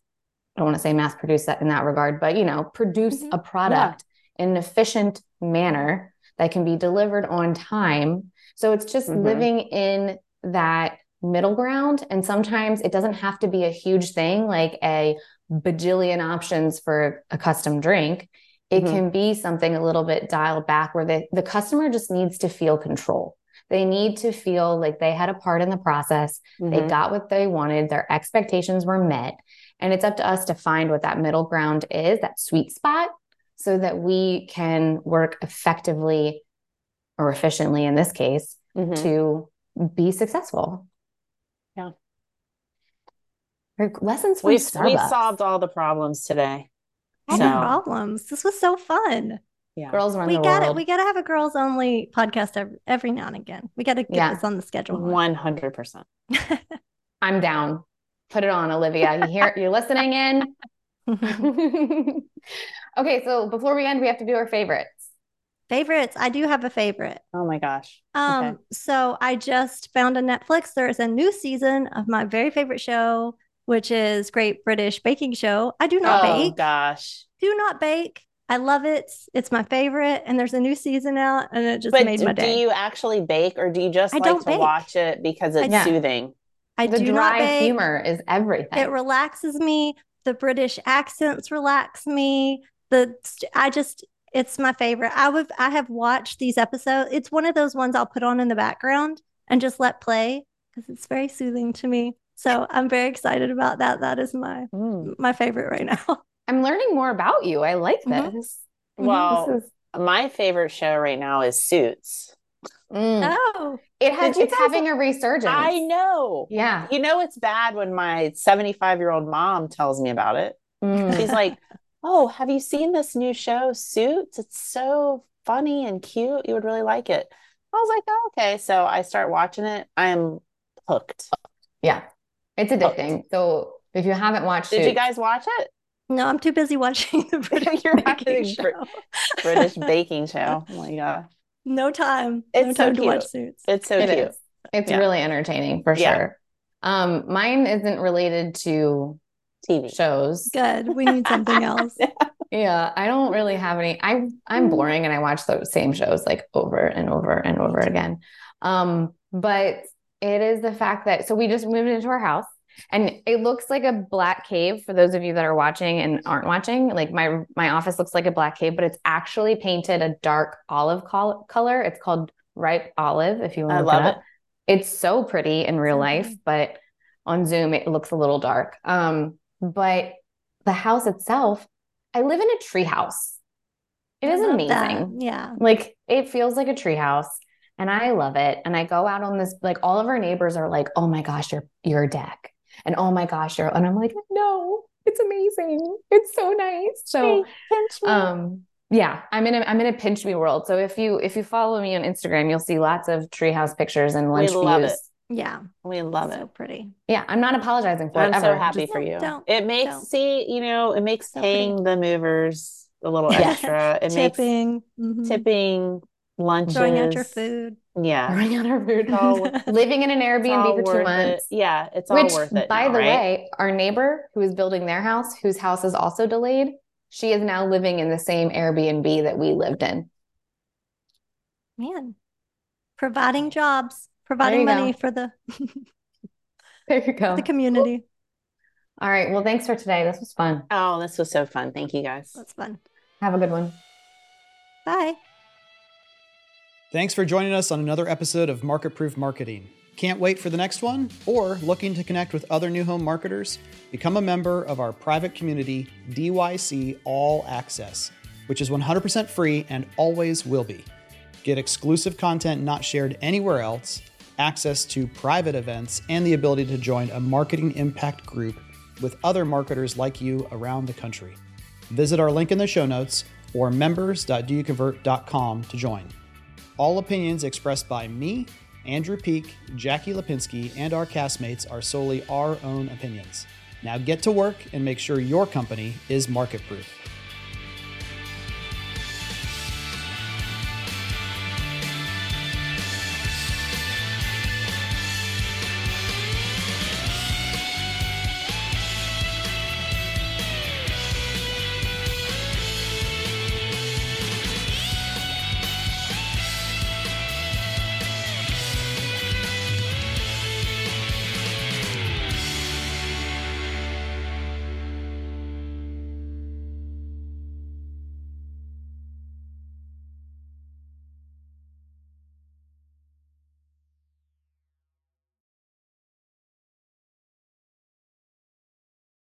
I don't want to say mass produce that in that regard, but you know, produce Mhm. a product in an efficient manner that can be delivered on time. So it's just Mhm. living in that middle ground. And sometimes it doesn't have to be a huge thing like a bajillion options for a custom drink. It Mhm. can be something a little bit dialed back where the, the customer just needs to feel control. They need to feel like they had a part in the process. They Mhm. got what they wanted, their expectations were met. And it's up to us to find what that middle ground is, that sweet spot, so that we can work effectively or efficiently in this case Mhm. to be successful. Yeah. Or Lessons from We've, Starbucks. we've solved all the problems today. all So- the problems. This was so fun. Yeah. Girls run we the got it. world. We got to have a girls only podcast every, every now and again. We got to get Yeah. this on the schedule. 100%. I'm down. Put it on, Olivia. You hear you're listening in. okay, so before we end, we have to do our favorites. Favorites. I do have a favorite. Oh my gosh. Um, Okay. so I just found on Netflix there is a new season of my very favorite show, which is Great British Baking Show. I do not Oh bake. Oh gosh. Do not bake. I love it. It's my favorite, and there's a new season out, and it just But made do, my do you actually bake or do you just I like to bake. watch it because it's Yeah. soothing? I the do not dry bake. humor is everything. It relaxes me. The British accents relax me. The I just it's my favorite. I would I have watched these episodes. It's one of those ones I'll put on in the background and just let play because it's very soothing to me. So I'm very excited about that. That is my Mm. my favorite right now. I'm learning more about you. I like Mhm. this. Well, This is my favorite show right now is Suits. Mm. Oh, It has Did you it's having a resurgence. I know. Yeah. You know it's bad when my 75 year old mom tells me about it. Mm. She's like, "Oh, have you seen this new show, Suits? It's so funny and cute. You would really like it." I was like, "Oh, okay." So I start watching it. I am hooked. yeah. It's addicting. So if you haven't watched Did you guys watch it? no, I'm too busy watching the British baking watching Brit- show. British baking show. Oh my god, No time. no It's so time to watch cute. suits. it's so It cute. is. It's Yeah. really entertaining for Yeah. sure. Um, mine isn't related to TV. shows. Good. We need something else. Yeah, I don't really have any. I. I'm boring and I watch those same shows like over and over and over again. Um, but it is the fact that so we just moved into our house and it looks like a black cave for those of you that are watching and aren't watching. Like my my office looks like a black cave, but it's actually painted a dark olive col- color. It's called ripe olive if you want to look love it it. It's so pretty in real life, but on Zoom it looks a little dark. Um, but the house itself, I live in a tree house. It I is love that. amazing. Yeah. Like it feels like a tree house and I love it. And I go out on this, like all of our neighbors are like, oh my gosh, your your deck. And oh my gosh, you're and I'm like, no, it's amazing. It's so nice. So pinch me. um yeah, I'm in a I'm in a pinch me world. So if you if you follow me on Instagram, you'll see lots of treehouse pictures and lunch love views. it. Yeah. we love so it. pretty. Yeah, I'm not apologizing for I'm it so happy Just- for you. don't, It makes don't. see, you know, it makes So pretty. paying the movers a little Yeah. extra. It makes Tipping. mhm. tipping lunches. Throwing out your food. Yeah. Throwing out our food. All- Living in an Airbnb for two months. it. Yeah, it's all Which, worth it. by now, the right? way, our neighbor who is building their house, whose house is also delayed, she is now living in the same Airbnb that we lived in. Man, providing jobs, providing you go. money for the There you go. the community. All right. Well, thanks for today. This was fun. Oh, this was so fun. Thank you guys. That's fun. Have a good one. Bye. Thanks for joining us on another episode of Market Proof Marketing. Can't wait for the next one? Or looking to connect with other new home marketers? Become a member of our private community, DYC All Access, which is 100% free and always will be. Get exclusive content not shared anywhere else, access to private events, and the ability to join a marketing impact group with other marketers like you around the country. Visit our link in the show notes or members.doyouconvert.com to join. All opinions expressed by me, Andrew Peek, Jackie Lipinski, and our castmates are solely our own opinions. Now get to work and make sure your company is market proof.